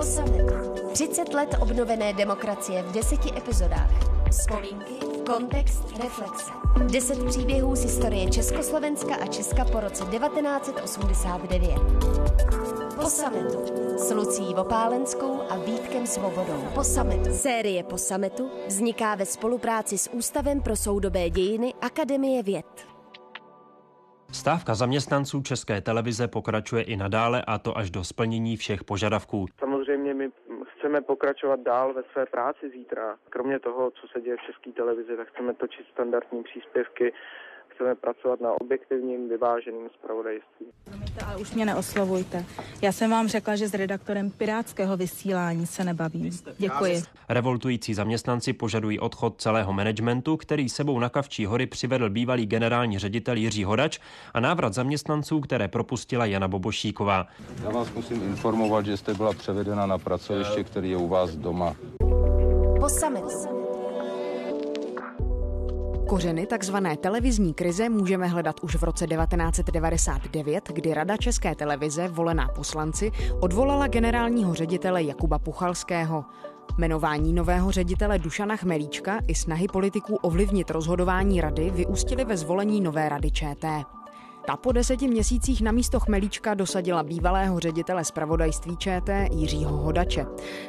Po summitu. 30 let obnovené demokracie v deseti epizodách. Vzpomínky, kontext, reflexe. 10 příběhů z historie Československa a Česka po roce 1989. Po sametu s Lucí Vopálenskou a Vítkem Svobodou. Po sametu. Série Po sametu vzniká ve spolupráci s Ústavem pro soudobé dějiny Akademie věd. Stávka zaměstnanců České televize pokračuje i nadále a to až do splnění všech požadavků. Samozřejmě my chceme pokračovat dál ve své práci zítra. Kromě toho, co se děje v České televizi, tak chceme točit standardní příspěvky chceme pracovat na objektivním, vyváženým zpravodajství. Promiňte, ale už mě neoslovujte. Já jsem vám řekla, že s redaktorem pirátského vysílání se nebavím. Děkuji. Revoltující zaměstnanci požadují odchod celého managementu, který sebou na Kavčí hory přivedl bývalý generální ředitel Jiří Hodač a návrat zaměstnanců, které propustila Jana Bobošíková. Já vás musím informovat, že jste byla převedena na pracoviště, který je u vás doma. Po. Kořeny tzv. televizní krize můžeme hledat už v roce 1999, kdy Rada České televize, volená poslanci, odvolala generálního ředitele Jakuba Puchalského. Jmenování nového ředitele Dušana Chmelíčka i snahy politiků ovlivnit rozhodování rady vyústily ve zvolení nové rady ČT. Ta po deseti měsících na místo Chmelíčka dosadila bývalého ředitele zpravodajství ČT Jiřího Hodače.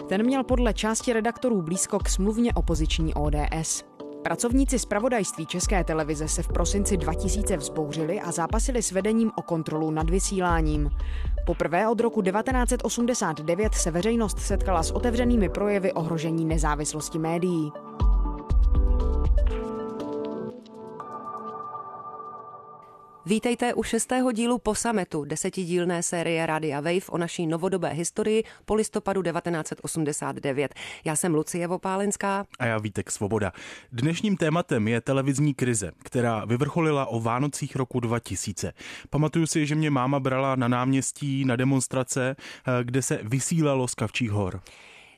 Ten měl podle části redaktorů blízko k smluvně opoziční ODS. Pracovníci zpravodajství České televize se v prosinci 2000 vzbouřili a zápasili s vedením o kontrolu nad vysíláním. Poprvé od roku 1989 se veřejnost setkala s otevřenými projevy ohrožení nezávislosti médií. Vítejte u šestého dílu po sametu, desetidílné série Radia Wave o naší novodobé historii po listopadu 1989. Já jsem Lucie Vopálenská. A já Vítek Svoboda. Dnešním tématem je televizní krize, která vyvrcholila o Vánocích roku 2000. Pamatuju si, že mě máma brala na náměstí na demonstrace, eh, kde se vysílalo z Kavčích hor.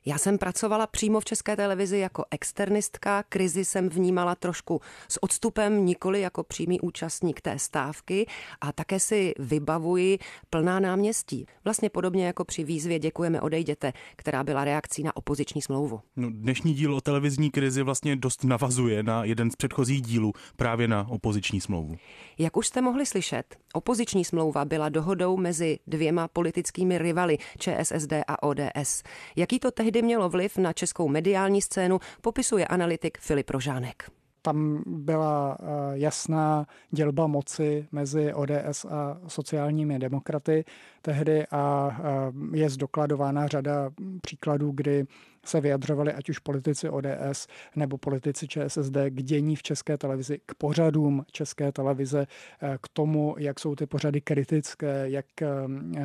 Já jsem pracovala přímo v České televizi jako externistka, krizi jsem vnímala trošku s odstupem, nikoli jako přímý účastník té stávky a také si vybavuji plná náměstí. Vlastně podobně jako při výzvě Děkujeme odejděte, která byla reakcí na opoziční smlouvu. No, dnešní díl o televizní krizi vlastně dost navazuje na jeden z předchozích dílů, právě na opoziční smlouvu. Jak už jste mohli slyšet, opoziční smlouva byla dohodou mezi dvěma politickými rivaly ČSSD a ODS. Jaký to tehdy mělo vliv na českou mediální scénu, popisuje analytik Filip Rožánek. Tam byla eh, jasná dělba moci mezi ODS a sociálními demokraty tehdy a eh, je zdokladována řada příkladů, kdy se vyjadřovali ať už politici ODS nebo politici ČSSD k dění v České televizi, k pořadům České televize, eh, k tomu, jak jsou ty pořady kritické, jak,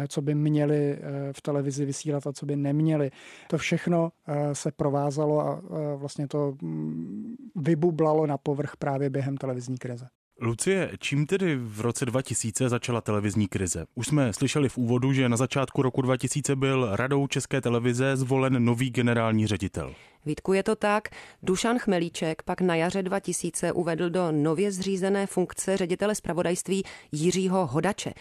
co by měli v televizi vysílat a co by neměli. To všechno se provázalo a vlastně to mm, vybublalo na povrch právě během televizní krize. Lucie, čím tedy v roce 2000 začala televizní krize? Už jsme slyšeli v úvodu, že na začátku roku 2000 byl radou České televize zvolen nový generální ředitel. Vítku, je to tak. Dušan Chmelíček pak na jaře 2000 uvedl do nově zřízené funkce ředitele zpravodajství Jiřího Hodače.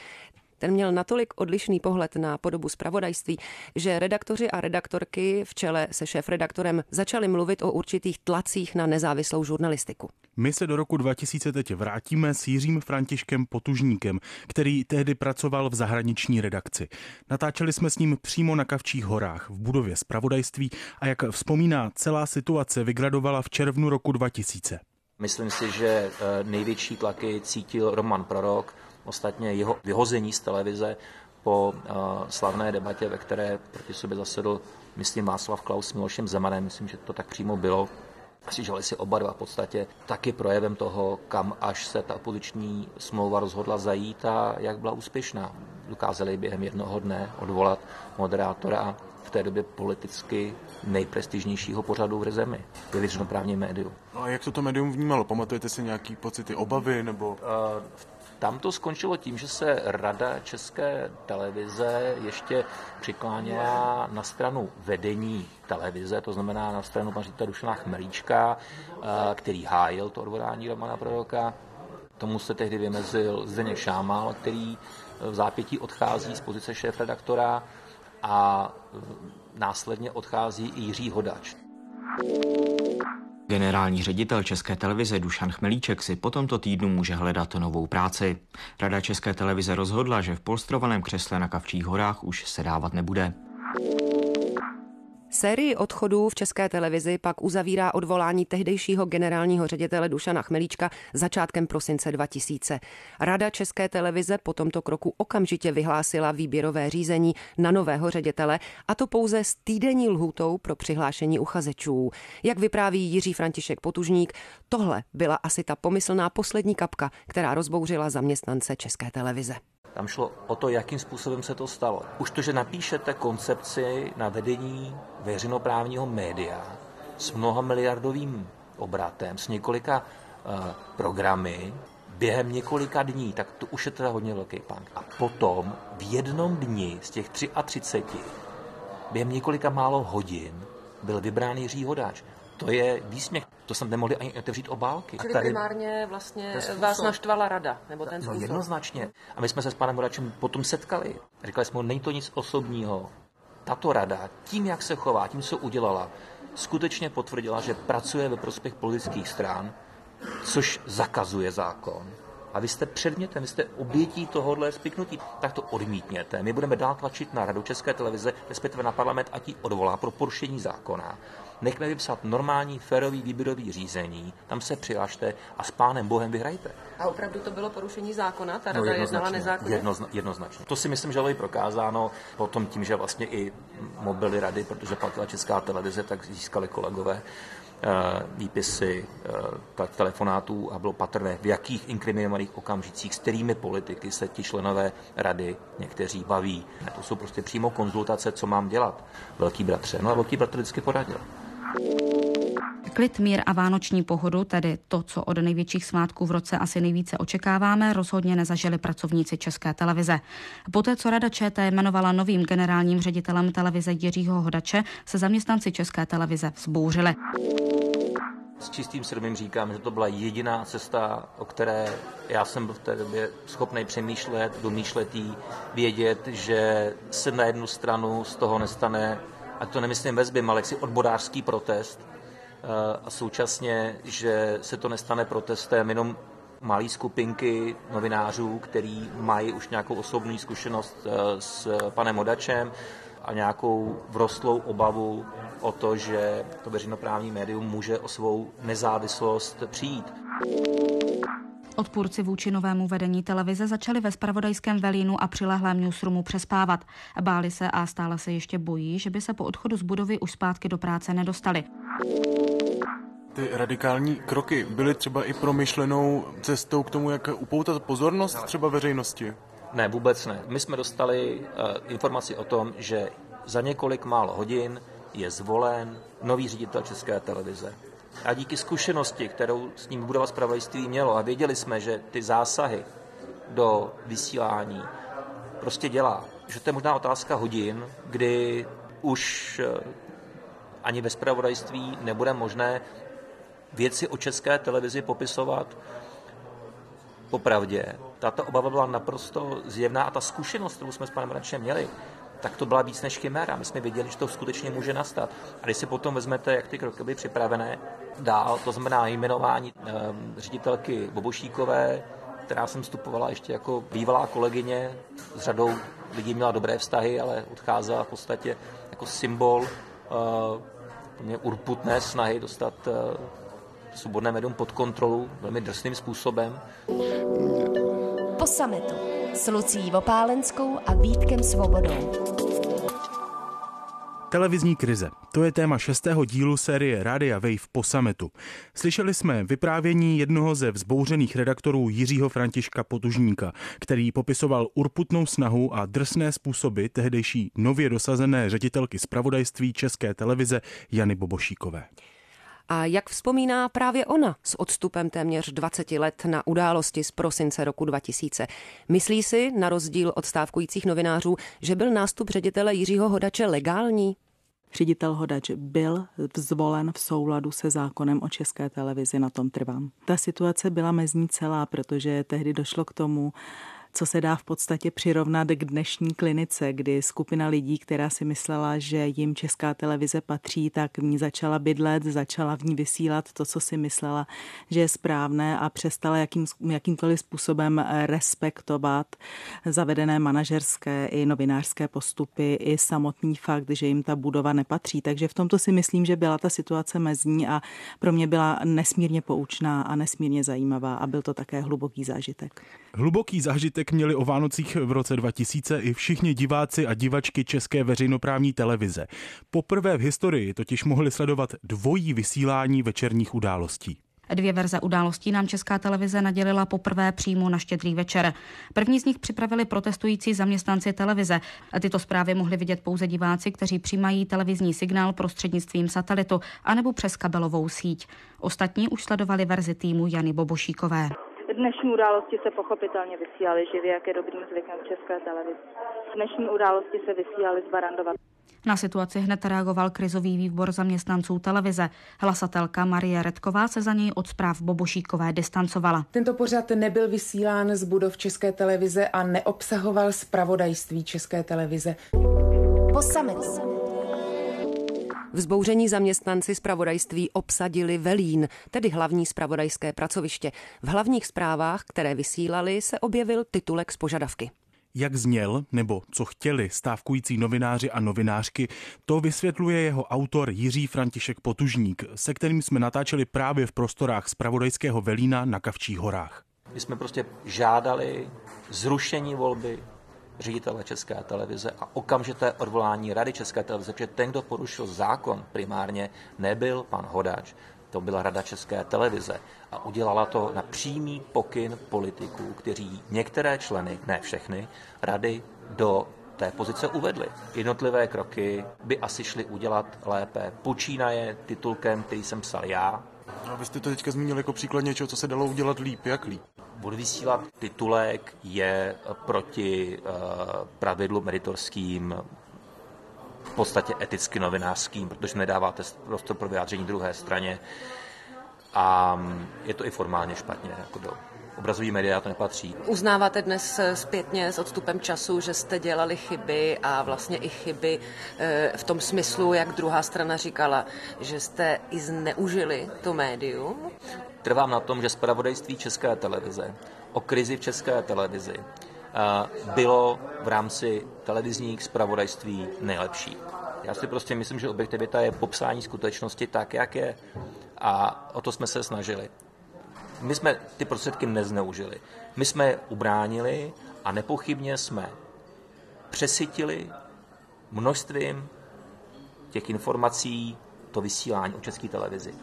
Ten měl natolik odlišný pohled na podobu zpravodajství, že redaktoři a redaktorky v čele se šéf-redaktorem začali mluvit o určitých tlacích na nezávislou žurnalistiku. My se do roku 2000 teď vrátíme s Jiřím Františkem Potužníkem, který tehdy pracoval v zahraniční redakci. Natáčeli jsme s ním přímo na Kavčích horách v budově zpravodajství a jak vzpomíná, celá situace vygradovala v červnu roku 2000. Myslím si, že eh, největší tlaky cítil Roman Prorok, Ostatně jeho vyhození z televize po uh, slavné debatě, ve které proti sobě zasedl, myslím, Václav Klaus s Milošem Zemanem, myslím, že to tak přímo bylo, přižali si oba dva v podstatě taky projevem toho, kam až se ta opoziční smlouva rozhodla zajít a jak byla úspěšná. Dokázali během jednoho dne odvolat moderátora v té době politicky nejprestižnějšího pořadu v zemi, ve veřejnoprávním médiu. No a jak to to médium vnímalo? Pamatujete si nějaký pocity, obavy nebo... Uh, tam to skončilo tím, že se Rada České televize ještě přikláněla na stranu vedení televize, to znamená na stranu pan ředitele Dušana Chmelíčka, eh, který hájil to odvolání Romana Proroka. Tomu se tehdy vymezil Zdeněk Šámal, který v zápětí odchází z pozice šéf-redaktora a následně odchází i Jiří Hodač. Generální ředitel České televize Dušan Chmelíček si po tomto týdnu může hledat novou práci. Rada České televize rozhodla, že v polstrovaném křesle na Kavčích horách už se dávat nebude. Sérii odchodů v České televizi pak uzavírá odvolání tehdejšího generálního ředitele Dušana Chmelíčka začátkem prosince 2000. Rada České televize po tomto kroku okamžitě vyhlásila výběrové řízení na nového ředitele a to pouze s týdenní lhůtou pro přihlášení uchazečů. Jak vypráví Jiří František Potužník, tohle byla asi ta pomyslná poslední kapka, která rozbouřila zaměstnance České televize. Tam šlo o to, jakým způsobem se to stalo. Už to, že napíšete koncepci na vedení veřejnoprávního média s mnoha miliardovým obratem, s několika uh, programy, během několika dní, tak to už je teda hodně velký punk. A potom v jednom dni z těch 33, během několika málo hodin, byl vybrán Jiří Hodáč. To je výsměch. To jsem nemohli ani otevřít obálky. Čili Tady primárně vlastně vás naštvala rada, nebo ten No jednoznačně. A my jsme se s panem Hodačem potom setkali. Říkali jsme, není to nic osobního. Tato rada, tím, jak se chová, tím, co udělala, skutečně potvrdila, že pracuje ve prospěch politických stran, což zakazuje zákon. A vy jste předmětem, vy jste obětí tohohle spiknutí, tak to odmítněte. My budeme dál tlačit na Radu České televize, respektive na parlament, ať ji odvolá pro porušení zákona nechme vypsat normální férový výběrový řízení, tam se přihlašte a s pánem Bohem vyhrajte. A opravdu to bylo porušení zákona? Ta no, rada no, jednala nezákonně? Jednozna, jednoznačně. To si myslím, že bylo i prokázáno potom tím, že vlastně i mobily rady, protože platila česká televize, tak získali kolegové eh, výpisy eh, telefonátů a bylo patrné, v jakých inkriminovaných okamžicích, s kterými politiky se ti členové rady někteří baví. To jsou prostě přímo konzultace, co mám dělat. Velký bratře. No a velký bratr vždycky poradil. Klid, mír a vánoční pohodu, tedy to, co od největších svátků v roce asi nejvíce očekáváme, rozhodně nezažili pracovníci České televize. Poté, co Rada ČT jmenovala novým generálním ředitelem televize Jiřího Hodače, se zaměstnanci České televize vzbouřili. S čistým srdcem říkám, že to byla jediná cesta, o které já jsem byl v té době schopný přemýšlet, domýšlet jí, vědět, že se na jednu stranu z toho nestane a to nemyslím ve ale si odborářský protest eh, a současně, že se to nestane protestem jenom malé skupinky novinářů, který mají už nějakou osobní zkušenost eh, s panem Odačem a nějakou vrostlou obavu o to, že to veřejnoprávní médium může o svou nezávislost přijít. Odpůrci vůči novému vedení televize začali ve spravodajském velínu a přilehlém newsroomu přespávat. Báli se a stále se ještě bojí, že by se po odchodu z budovy už zpátky do práce nedostali. Ty radikální kroky byly třeba i promyšlenou cestou k tomu, jak upoutat pozornost třeba veřejnosti? Ne, vůbec ne. My jsme dostali uh, informaci o tom, že za několik málo hodin je zvolen nový ředitel České televize a díky zkušenosti, kterou s ním budova zpravodajství mělo a věděli jsme, že ty zásahy do vysílání prostě dělá. Že to je možná otázka hodin, kdy už eh, ani ve zpravodajství nebude možné věci o české televizi popisovat popravdě. Tato obava byla naprosto zjevná a ta zkušenost, kterou jsme s panem Rančem měli, tak to byla víc než chiméra. My jsme věděli, že to skutečně může nastat. A když si potom vezmete, jak ty kroky byly připravené dál, to znamená jmenování um, ředitelky Bobošíkové, která jsem vstupovala ještě jako bývalá kolegyně, s řadou lidí měla dobré vztahy, ale odcházela v podstatě jako symbol uh, urputné snahy dostat uh, svobodné médium pod kontrolu velmi drsným způsobem. Po sametu s Lucí Vopálenskou a Vítkem Svobodou. Televizní krize. To je téma šestého dílu série Rádia Wave po sametu. Slyšeli jsme vyprávění jednoho ze vzbouřených redaktorů Jiřího Františka Potužníka, který popisoval urputnou snahu a drsné způsoby tehdejší nově dosazené ředitelky zpravodajství České televize Jany Bobošíkové. A jak vzpomíná právě ona s odstupem téměř 20 let na události z prosince roku 2000? Myslí si, na rozdíl od stávkujících novinářů, že byl nástup ředitele Jiřího Hodače legální? Ředitel Hodač byl zvolen v souladu se zákonem o české televizi, na tom trvám. Ta situace byla mezní celá, protože tehdy došlo k tomu, co se dá v podstatě přirovnat k dnešní klinice, kdy skupina lidí, která si myslela, že jim česká televize patří, tak v ní začala bydlet, začala v ní vysílat to, co si myslela, že je správné a přestala jakým, jakýmkoliv způsobem respektovat zavedené manažerské i novinářské postupy, i samotný fakt, že jim ta budova nepatří. Takže v tomto si myslím, že byla ta situace mezní a pro mě byla nesmírně poučná a nesmírně zajímavá a byl to také hluboký zážitek. Hluboký zážitek měli o Vánocích v roce 2000 i všichni diváci a divačky České veřejnoprávní televize. Poprvé v historii totiž mohli sledovat dvojí vysílání večerních událostí. Dvě verze událostí nám Česká televize nadělila poprvé přímo na štědrý večer. První z nich připravili protestující zaměstnanci televize. Tyto zprávy mohli vidět pouze diváci, kteří přijímají televizní signál prostřednictvím satelitu anebo přes kabelovou síť. Ostatní už sledovali verzi týmu Jany Bobošíkové. Dnešní události se pochopitelně vysílaly živě, jak je dobrým zvykem v České televizi. Dnešní události se vysílaly z Barandova. Na situaci hned reagoval krizový výbor zaměstnanců televize. Hlasatelka Marie Redková se za něj od zpráv Bobošíkové distancovala. Tento pořad nebyl vysílán z budov České televize a neobsahoval zpravodajství České televize. Po Vzbouření zaměstnanci zpravodajství obsadili Velín, tedy hlavní zpravodajské pracoviště. V hlavních zprávách, které vysílali, se objevil titulek z požadavky. Jak zněl, nebo co chtěli stávkující novináři a novinářky, to vysvětluje jeho autor Jiří František Potužník, se kterým jsme natáčeli právě v prostorách Spravodajského Velína na Kavčích horách. My jsme prostě žádali zrušení volby ředitele České televize a okamžité odvolání Rady České televize, protože ten, kdo porušil zákon primárně, nebyl pan Hodač, to byla Rada České televize a udělala to na přímý pokyn politiků, kteří některé členy, ne všechny, rady do té pozice uvedli. Jednotlivé kroky by asi šly udělat lépe. Počínaje titulkem, který jsem psal já. A vy jste to teďka zmínil jako příklad něčeho, co se dalo udělat líp. Jak líp? Budu vysílat titulek je proti uh, pravidlu meditorským v podstatě eticky novinářským, protože nedáváte prostor pro vyjádření druhé straně a je to i formálně špatně. Jako do obrazový média to nepatří. Uznáváte dnes zpětně s odstupem času, že jste dělali chyby a vlastně i chyby eh, v tom smyslu, jak druhá strana říkala, že jste i zneužili to médium? Trvám na tom, že zpravodajství České televize o krizi v České televizi eh, bylo v rámci televizních zpravodajství nejlepší. Já si prostě myslím, že objektivita je popsání skutečnosti tak, jak je. A o to jsme se snažili. My jsme ty prostředky nezneužili. My jsme je ubránili a nepochybně jsme přesytili množstvím těch informací to vysílání o české televizi.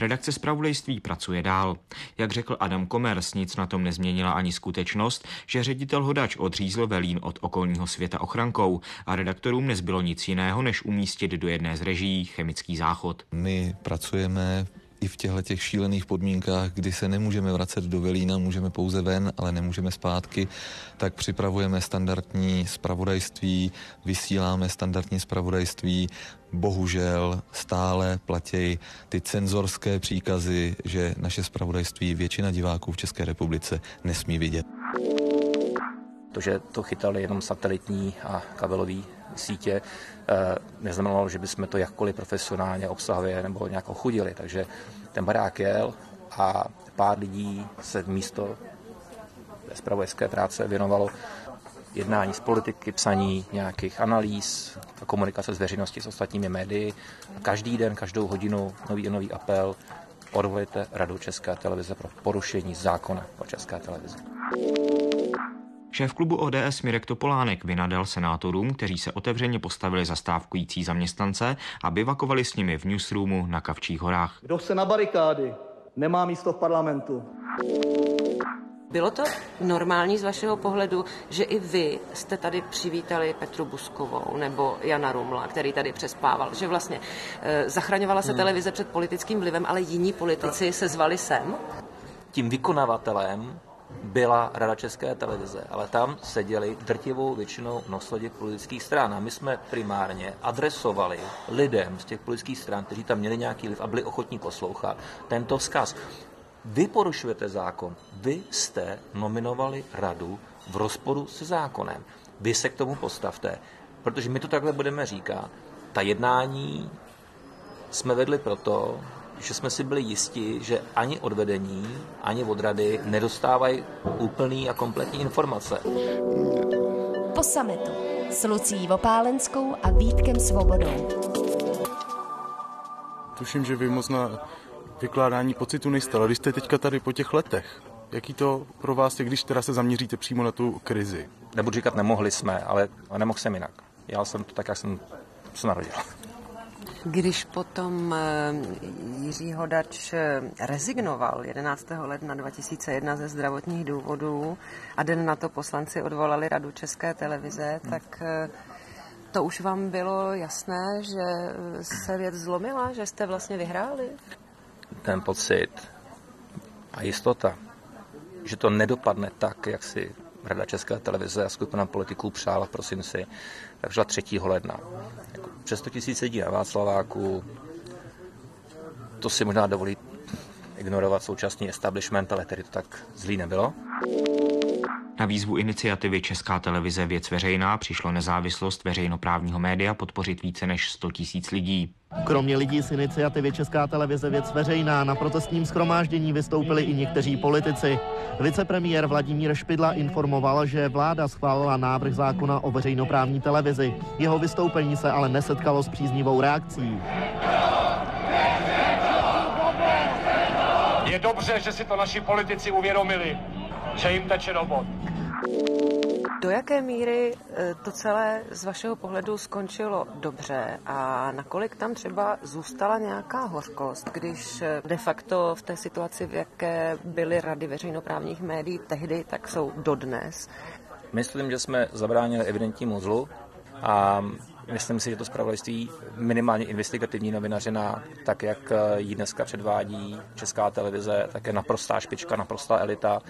Redakce zpravodajství pracuje dál. Jak řekl Adam Komers, nic na tom nezměnila ani skutečnost, že ředitel Hodač odřízl velín od okolního světa ochrankou a redaktorům nezbylo nic jiného, než umístit do jedné z režií chemický záchod. My pracujeme i v těchto těch šílených podmínkách, kdy se nemůžeme vracet do Velína, můžeme pouze ven, ale nemůžeme zpátky, tak připravujeme standardní spravodajství, vysíláme standardní spravodajství, bohužel stále platějí ty cenzorské příkazy, že naše spravodajství většina diváků v České republice nesmí vidět. To, že to chytali jenom satelitní a kabelový sítě, eh, neznamenalo, že bychom to jakkoliv profesionálně, obsahově nebo nějak ochudili. Takže ten barák jel a pár lidí se místo zpravodajské práce věnovalo jednání s politiky, psaní nějakých analýz, komunikace s veřejností, s ostatními médii. Každý den, každou hodinu nový a nový apel odvolejte Radu České televize pro porušení zákona o České televizi. Šéf klubu ODS Mirek Topolánek vynadal senátorům, kteří se otevřeně postavili za stávkující zaměstnance a bivakovali s nimi v newsroomu na Kavčích horách. Kdo se na barikády, nemá místo v parlamentu. Bylo to normální z vašeho pohledu, že i vy jste tady přivítali Petru Buskovou nebo Jana Rumla, který tady přespával, že vlastně e, zachraňovala se hmm. televize před politickým vlivem, ale jiní politici se zvali sem? Tím vykonavatelem byla Rada České televize, ale tam seděli drtivou většinou nosledě politických stran. A my jsme primárně adresovali lidem z těch politických stran, kteří tam měli nějaký vliv a byli ochotní poslouchat, tento vzkaz. Vy porušujete zákon. Vy jste nominovali radu v rozporu se zákonem. Vy se k tomu postavte, protože my to takhle budeme říkat. Ta jednání jsme vedli proto, že jsme si byli jisti, že ani od vedení, ani od rady nedostávají úplný a kompletní informace. Po sametu s Lucí Vopálenskou a Vítkem Svobodou. Tuším, že vy moc na vykládání pocitu nejste, ale když jste teďka tady po těch letech, jaký to pro vás je, když teda se zaměříte přímo na tu krizi? Nebudu říkat, nemohli jsme, ale nemohl jsem jinak. Já jsem to tak, jak jsem se narodil. Když potom eh, Jiří Hodač eh, rezignoval 11. ledna 2001 ze zdravotních důvodů a den na to poslanci odvolali Radu České televize, hmm. tak eh, to už vám bylo jasné, že se věc zlomila, že jste vlastně vyhráli? Ten pocit a jistota, že to nedopadne tak, jak si Rada České televize a skupina politiků přála v prosinci, tak 3. ledna přes 100 tisíc lidí na Václaváku. To si možná dovolí ignorovat současný establishment, ale tedy to tak zlý nebylo. Na výzvu iniciativy Česká televize Věc veřejná přišlo nezávislost veřejnoprávního média podpořit více než 100 tisíc lidí. Kromě lidí z iniciativy Česká televize Věc veřejná na protestním schromáždění vystoupili i někteří politici. Vicepremiér Vladimír Špidla informoval, že vláda schválila návrh zákona o veřejnoprávní televizi. Jeho vystoupení se ale nesetkalo s příznivou reakcí. Je dobře, že si to naši politici uvědomili, že jim teče do bod. Do jaké míry eh, to celé z vašeho pohledu skončilo dobře a nakolik tam třeba zůstala nějaká hořkost, když eh, de facto v té situaci, v jaké byly rady veřejnoprávních médií tehdy, tak jsou dodnes? Myslím, že jsme zabránili evidentnímu zlu a myslím si, že to zpravodajství minimálně investigativní novinařina, tak jak eh, ji dneska předvádí Česká televize, tak je naprostá špička, naprostá elita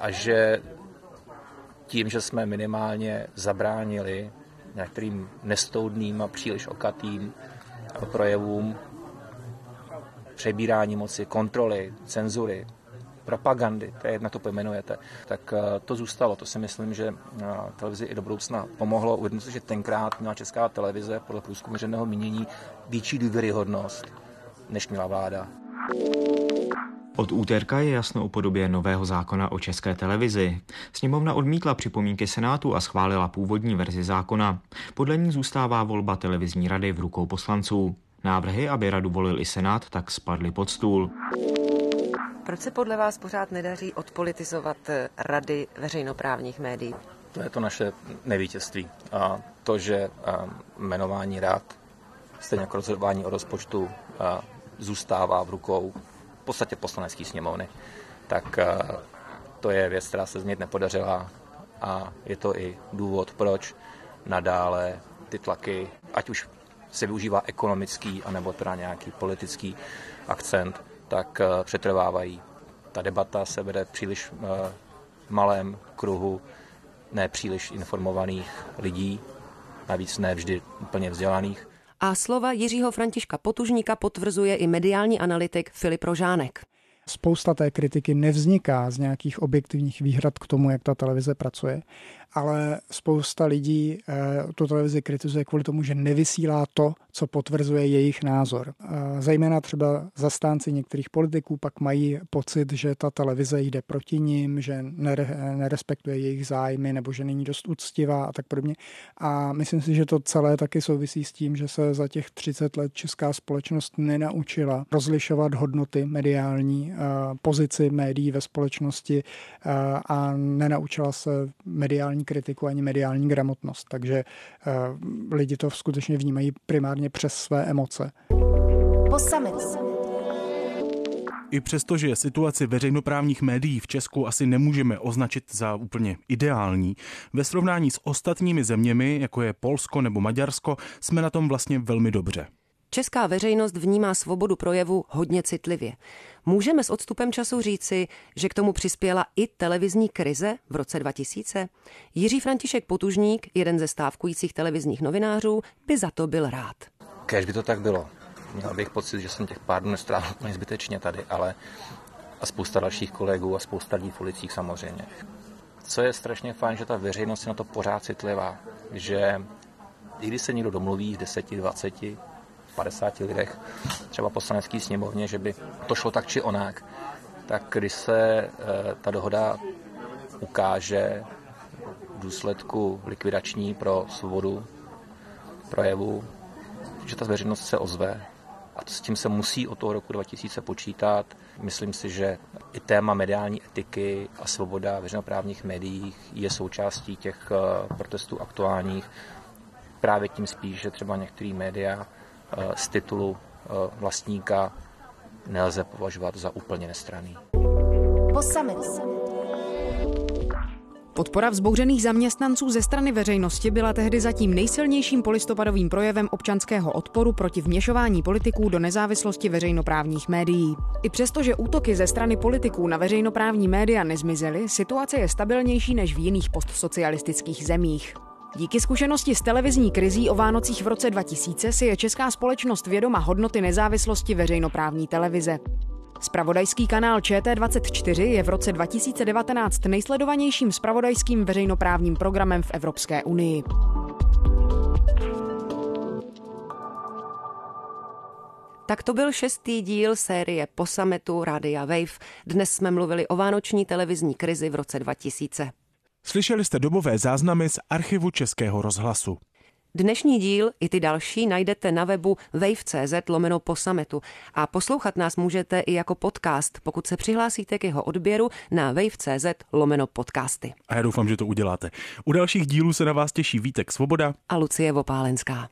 a že tím, že jsme minimálně zabránili některým nestoudným a příliš okatým projevům přebírání moci, kontroly, cenzury, propagandy, to je jak na to pojmenujete, tak eh, to zůstalo. To si myslím, že eh, televizi i do budoucna pomohlo. Uvědomit si, že tenkrát měla česká televize podle průzkumu veřejného mínění větší důvěryhodnost, než měla vláda. Od úterka je jasno o podobě nového zákona o české televizi. Sněmovna odmítla připomínky Senátu a schválila původní verzi zákona. Podle ní zůstává volba televizní rady v rukou poslanců. Návrhy, aby radu volil i Senát, tak spadly pod stůl. Proč se podle vás pořád nedaří odpolitizovat rady veřejnoprávních médií? To je to naše nevítězství. A to, že jmenování rad, stejně jako rozhodování o rozpočtu, zůstává v rukou podstatě poslanecké sněmovny, tak eh, to je věc, která se změnit nepodařila a je to i důvod, proč nadále ty tlaky, ať už se využívá ekonomický anebo teda nějaký politický akcent, tak eh, přetrvávají. Ta debata se vede v příliš eh, malém kruhu nepříliš informovaných lidí, navíc ne vždy úplně vzdělaných. A slova Jiřího Františka Potužníka potvrzuje i mediální analytik Filip Rožánek. Spousta té kritiky nevzniká z nějakých objektivních výhrad k tomu, jak ta televize pracuje, ale spousta lidí eh, tu televizi kritizuje kvůli tomu, že nevysílá to, co potvrzuje jejich názor. Zejména třeba zastánci některých politiků pak mají pocit, že ta televize jde proti ním, že nerespektuje jejich zájmy nebo že není dost úctivá a tak podobně. A myslím si, že to celé taky souvisí s tím, že se za těch 30 let česká společnost nenaučila rozlišovat hodnoty mediální, pozici médií ve společnosti a nenaučila se mediální kritiku ani mediální gramotnost. Takže lidi to skutečně vnímají primárně přes své emoce. Po I přesto, že situaci veřejnoprávních médií v Česku asi nemůžeme označit za úplně ideální, ve srovnání s ostatními zeměmi, jako je Polsko nebo Maďarsko, jsme na tom vlastně velmi dobře. Česká veřejnost vnímá svobodu projevu hodně citlivě. Můžeme s odstupem času říci, že k tomu přispěla i televizní krize v roce 2000? Jiří František Potužník, jeden ze stávkujících televizních novinářů, by za to byl rád. Kéž by to tak bylo. Měl bych pocit, že jsem těch pár dnů nestrávil úplně zbytečně tady, ale a spousta dalších kolegů a spousta lidí v ulicích samozřejmě. Co je strašně fajn, že ta veřejnost je na to pořád citlivá, že i když se někdo domluví v 10, 20, 50 lidech, třeba poslanecký sněmovně, že by to šlo tak či onak, tak když se eh, ta dohoda ukáže v důsledku likvidační pro svobodu projevu, že ta veřejnost se ozve. A s tím se musí od toho roku 2000 počítat. Myslím si, že i téma mediální etiky a svoboda veřejnoprávních médií je součástí těch eh, protestů aktuálních. Právě tím spíš, že třeba některé média z titulu eh, vlastníka nelze považovat za úplně nestraný. Po Podpora vzbouřených zaměstnanců ze strany veřejnosti byla tehdy zatím nejsilnějším polistopadovým projevem občanského odporu proti vměšování politiků do nezávislosti veřejnoprávních médií. I přesto, že útoky ze strany politiků na veřejnoprávní média nezmizely, situace je stabilnější než v jiných postsocialistických zemích. Díky zkušenosti s televizní krizí o Vánocích v roce 2000 si je česká společnost vědoma hodnoty nezávislosti veřejnoprávní televize. Spravodajský kanál ČT24 je v roce 2019 nejsledovanějším spravodajským veřejnoprávním programem v Evropské unii. Tak to byl šestý díl série Po sametu Radia Wave. Dnes jsme mluvili o vánoční televizní krizi v roce 2000. Slyšeli jste dobové záznamy z archivu Českého rozhlasu. Dnešní díl i ty další najdete na webu wave.cz lomeno po sametu a poslouchat nás můžete i jako podcast, pokud se přihlásíte k jeho odběru na wave.cz lomeno podcasty. A já doufám, že to uděláte. U dalších dílů se na vás těší Vítek Svoboda a Lucie Vopálenská.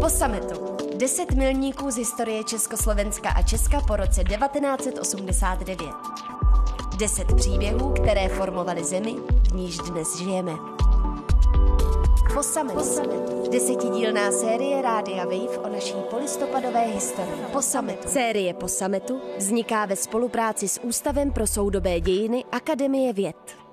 Po sametu. Deset milníků z historie Československa a Česka po roce 1989. Deset příběhů, které formovaly zemi, v níž dnes žijeme. Po sametu. Desetidílná série Rádia Wave o naší polistopadové historii. Po sametu. Série Po sametu vzniká ve spolupráci s Ústavem pro soudobé dějiny Akademie věd.